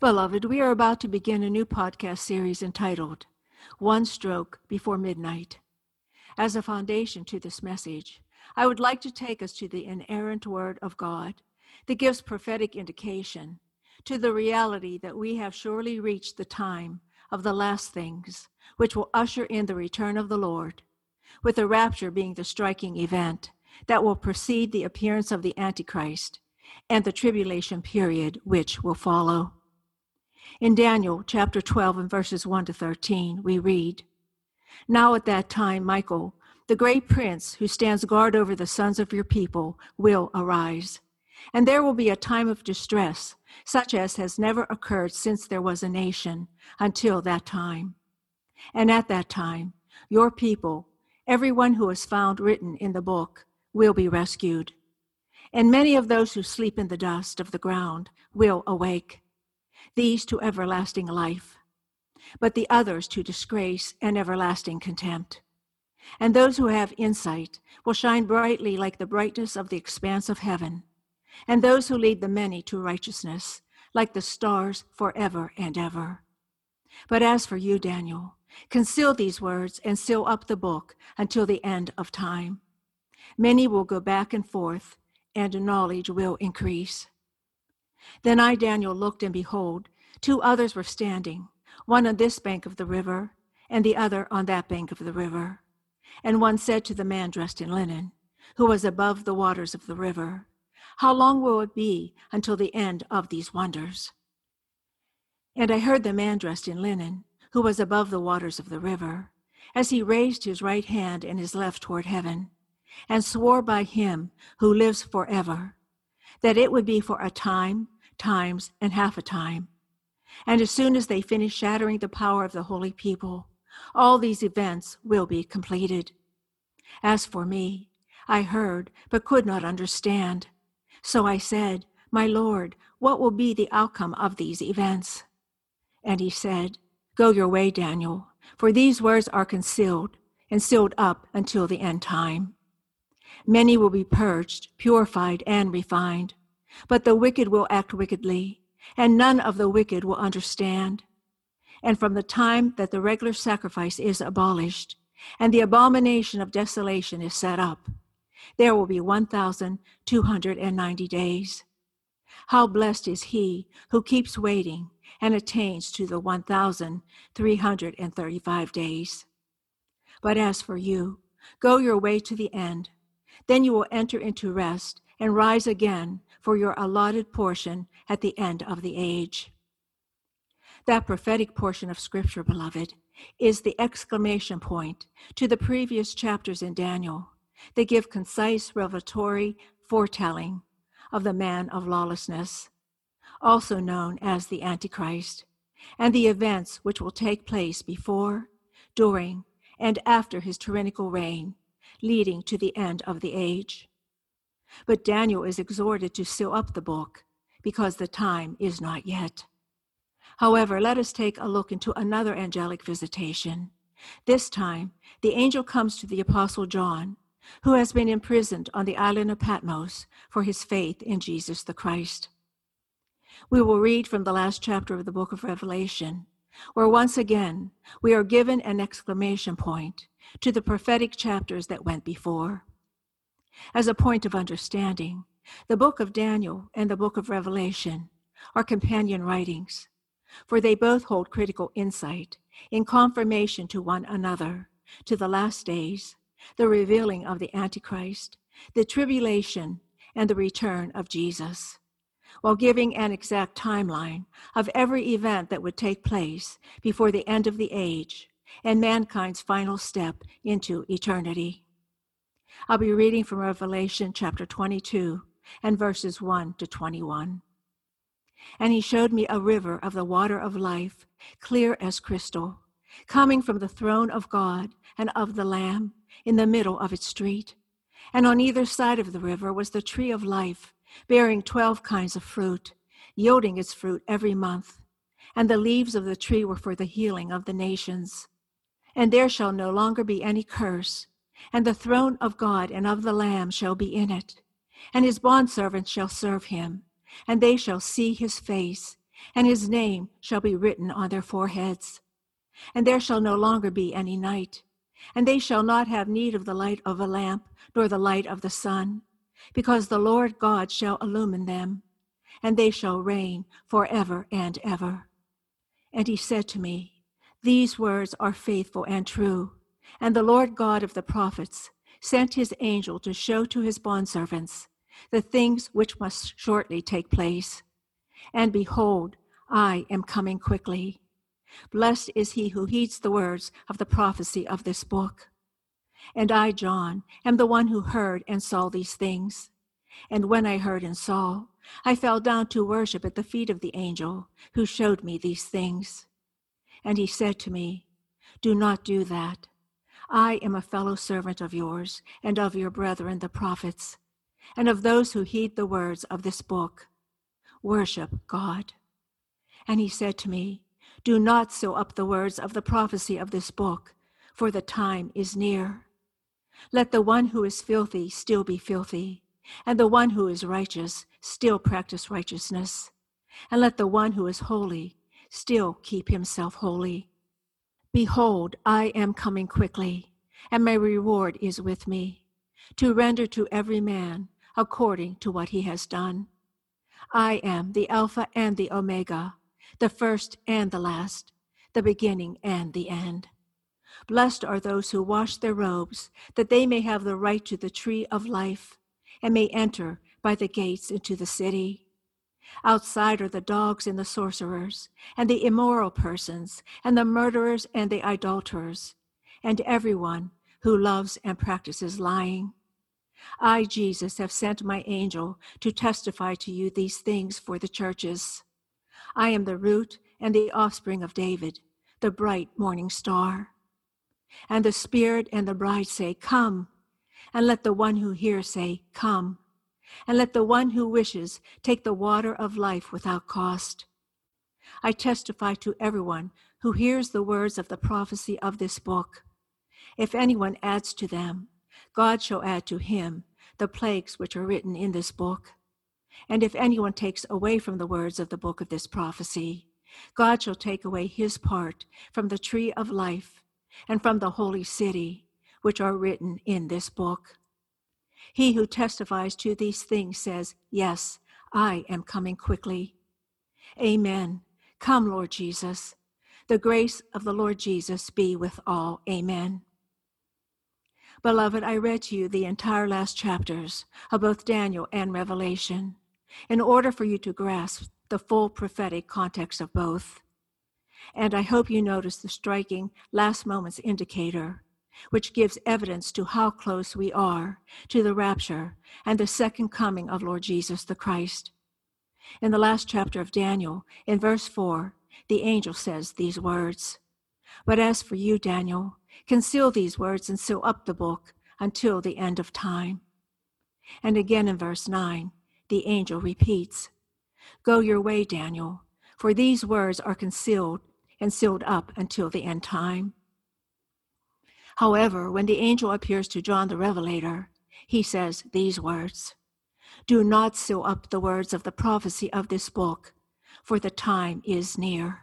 Beloved, we are about to begin a new podcast series entitled One Stroke Before Midnight. As a foundation to this message, I would like to take us to the inerrant Word of God that gives prophetic indication to the reality that we have surely reached the time of the last things, which will usher in the return of the Lord, with the rapture being the striking event that will precede the appearance of the Antichrist and the tribulation period which will follow. In Daniel chapter 12 and verses 1 to 13, we read Now at that time, Michael, the great prince who stands guard over the sons of your people, will arise. And there will be a time of distress, such as has never occurred since there was a nation until that time. And at that time, your people, everyone who is found written in the book, will be rescued. And many of those who sleep in the dust of the ground will awake these to everlasting life, but the others to disgrace and everlasting contempt. And those who have insight will shine brightly like the brightness of the expanse of heaven, and those who lead the many to righteousness like the stars forever and ever. But as for you, Daniel, conceal these words and seal up the book until the end of time. Many will go back and forth, and knowledge will increase. Then I, Daniel, looked, and behold, two others were standing, one on this bank of the river, and the other on that bank of the river. And one said to the man dressed in linen, who was above the waters of the river, How long will it be until the end of these wonders? And I heard the man dressed in linen, who was above the waters of the river, as he raised his right hand and his left toward heaven, and swore by him who lives forever that it would be for a time, times, and half a time. And as soon as they finish shattering the power of the holy people, all these events will be completed. As for me, I heard, but could not understand. So I said, My Lord, what will be the outcome of these events? And he said, Go your way, Daniel, for these words are concealed and sealed up until the end time. Many will be purged, purified, and refined. But the wicked will act wickedly, and none of the wicked will understand. And from the time that the regular sacrifice is abolished, and the abomination of desolation is set up, there will be 1,290 days. How blessed is he who keeps waiting and attains to the 1,335 days. But as for you, go your way to the end then you will enter into rest and rise again for your allotted portion at the end of the age. That prophetic portion of Scripture, beloved, is the exclamation point to the previous chapters in Daniel. They give concise revelatory foretelling of the man of lawlessness, also known as the Antichrist, and the events which will take place before, during, and after his tyrannical reign leading to the end of the age. But Daniel is exhorted to seal up the book because the time is not yet. However, let us take a look into another angelic visitation. This time, the angel comes to the Apostle John, who has been imprisoned on the island of Patmos for his faith in Jesus the Christ. We will read from the last chapter of the book of Revelation, where once again we are given an exclamation point to the prophetic chapters that went before. As a point of understanding, the book of Daniel and the book of Revelation are companion writings, for they both hold critical insight in confirmation to one another to the last days, the revealing of the Antichrist, the tribulation, and the return of Jesus, while giving an exact timeline of every event that would take place before the end of the age and mankind's final step into eternity. I'll be reading from Revelation chapter 22 and verses 1 to 21. And he showed me a river of the water of life, clear as crystal, coming from the throne of God and of the Lamb in the middle of its street. And on either side of the river was the tree of life, bearing twelve kinds of fruit, yielding its fruit every month. And the leaves of the tree were for the healing of the nations. And there shall no longer be any curse, and the throne of God and of the Lamb shall be in it. And his bondservants shall serve him, and they shall see his face, and his name shall be written on their foreheads. And there shall no longer be any night, and they shall not have need of the light of a lamp, nor the light of the sun, because the Lord God shall illumine them, and they shall reign forever and ever. And he said to me, These words are faithful and true. And the Lord God of the prophets sent his angel to show to his bondservants the things which must shortly take place. And behold, I am coming quickly. Blessed is he who heeds the words of the prophecy of this book. And I, John, am the one who heard and saw these things. And when I heard and saw, I fell down to worship at the feet of the angel who showed me these things. And he said to me, Do not do that. I am a fellow servant of yours and of your brethren the prophets, and of those who heed the words of this book. Worship God. And he said to me, Do not sew up the words of the prophecy of this book, for the time is near. Let the one who is filthy still be filthy, and the one who is righteous still practice righteousness, and let the one who is holy still keep himself holy. Behold, I am coming quickly, and my reward is with me, to render to every man according to what he has done. I am the Alpha and the Omega, the first and the last, the beginning and the end. Blessed are those who wash their robes, that they may have the right to the tree of life, and may enter by the gates into the city. Outside are the dogs and the sorcerers, and the immoral persons, and the murderers and the idolaters, and everyone who loves and practices lying. I, Jesus, have sent my angel to testify to you these things for the churches. I am the root and the offspring of David, the bright morning star. And the Spirit and the bride say, Come. And let the one who hears say, Come. And let the one who wishes take the water of life without cost. I testify to everyone who hears the words of the prophecy of this book. If anyone adds to them, God shall add to him the plagues which are written in this book. And if anyone takes away from the words of the book of this prophecy, God shall take away his part from the tree of life and from the holy city, which are written in this book. He who testifies to these things says, Yes, I am coming quickly. Amen. Come, Lord Jesus. The grace of the Lord Jesus be with all. Amen. Beloved, I read to you the entire last chapters of both Daniel and Revelation in order for you to grasp the full prophetic context of both. And I hope you notice the striking last moments indicator, which gives evidence to how close we are to the rapture and the second coming of Lord Jesus the Christ. In the last chapter of Daniel, in verse 4, the angel says these words But as for you, Daniel, conceal these words and seal up the book until the end of time. And again in verse 9, the angel repeats Go your way, Daniel, for these words are concealed and sealed up until the end time. However, when the angel appears to John the Revelator, he says these words Do not seal up the words of the prophecy of this book, for the time is near.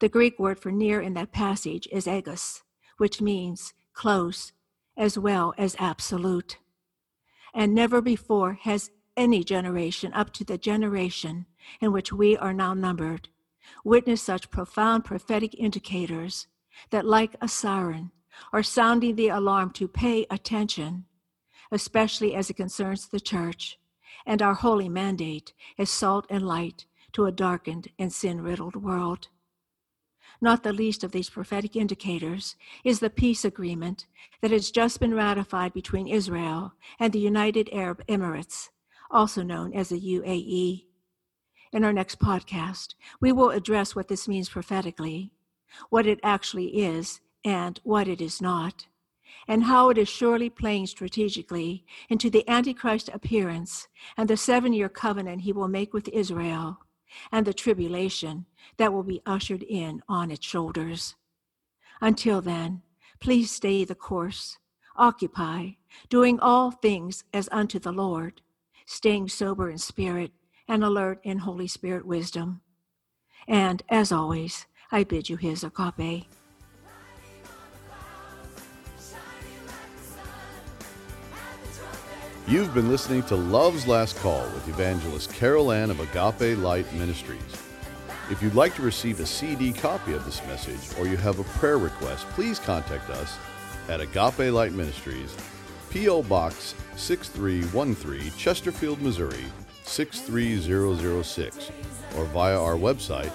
The Greek word for near in that passage is agos, which means close as well as absolute. And never before has any generation up to the generation in which we are now numbered witnessed such profound prophetic indicators that, like a siren, are sounding the alarm to pay attention, especially as it concerns the church and our holy mandate as salt and light to a darkened and sin riddled world. Not the least of these prophetic indicators is the peace agreement that has just been ratified between Israel and the United Arab Emirates, also known as the UAE. In our next podcast, we will address what this means prophetically, what it actually is, and what it is not, and how it is surely playing strategically into the Antichrist appearance and the seven year covenant he will make with Israel, and the tribulation that will be ushered in on its shoulders. Until then, please stay the course, occupy, doing all things as unto the Lord, staying sober in spirit and alert in Holy Spirit wisdom. And as always, I bid you his agape. You've been listening to Love's Last Call with evangelist Carol Ann of Agape Light Ministries. If you'd like to receive a CD copy of this message or you have a prayer request, please contact us at Agape Light Ministries, P.O. Box 6313, Chesterfield, Missouri 63006, or via our website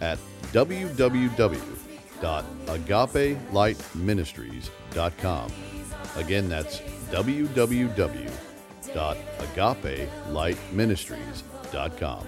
at www.agapelightministries.com. Again, that's www.agapelightministries.com.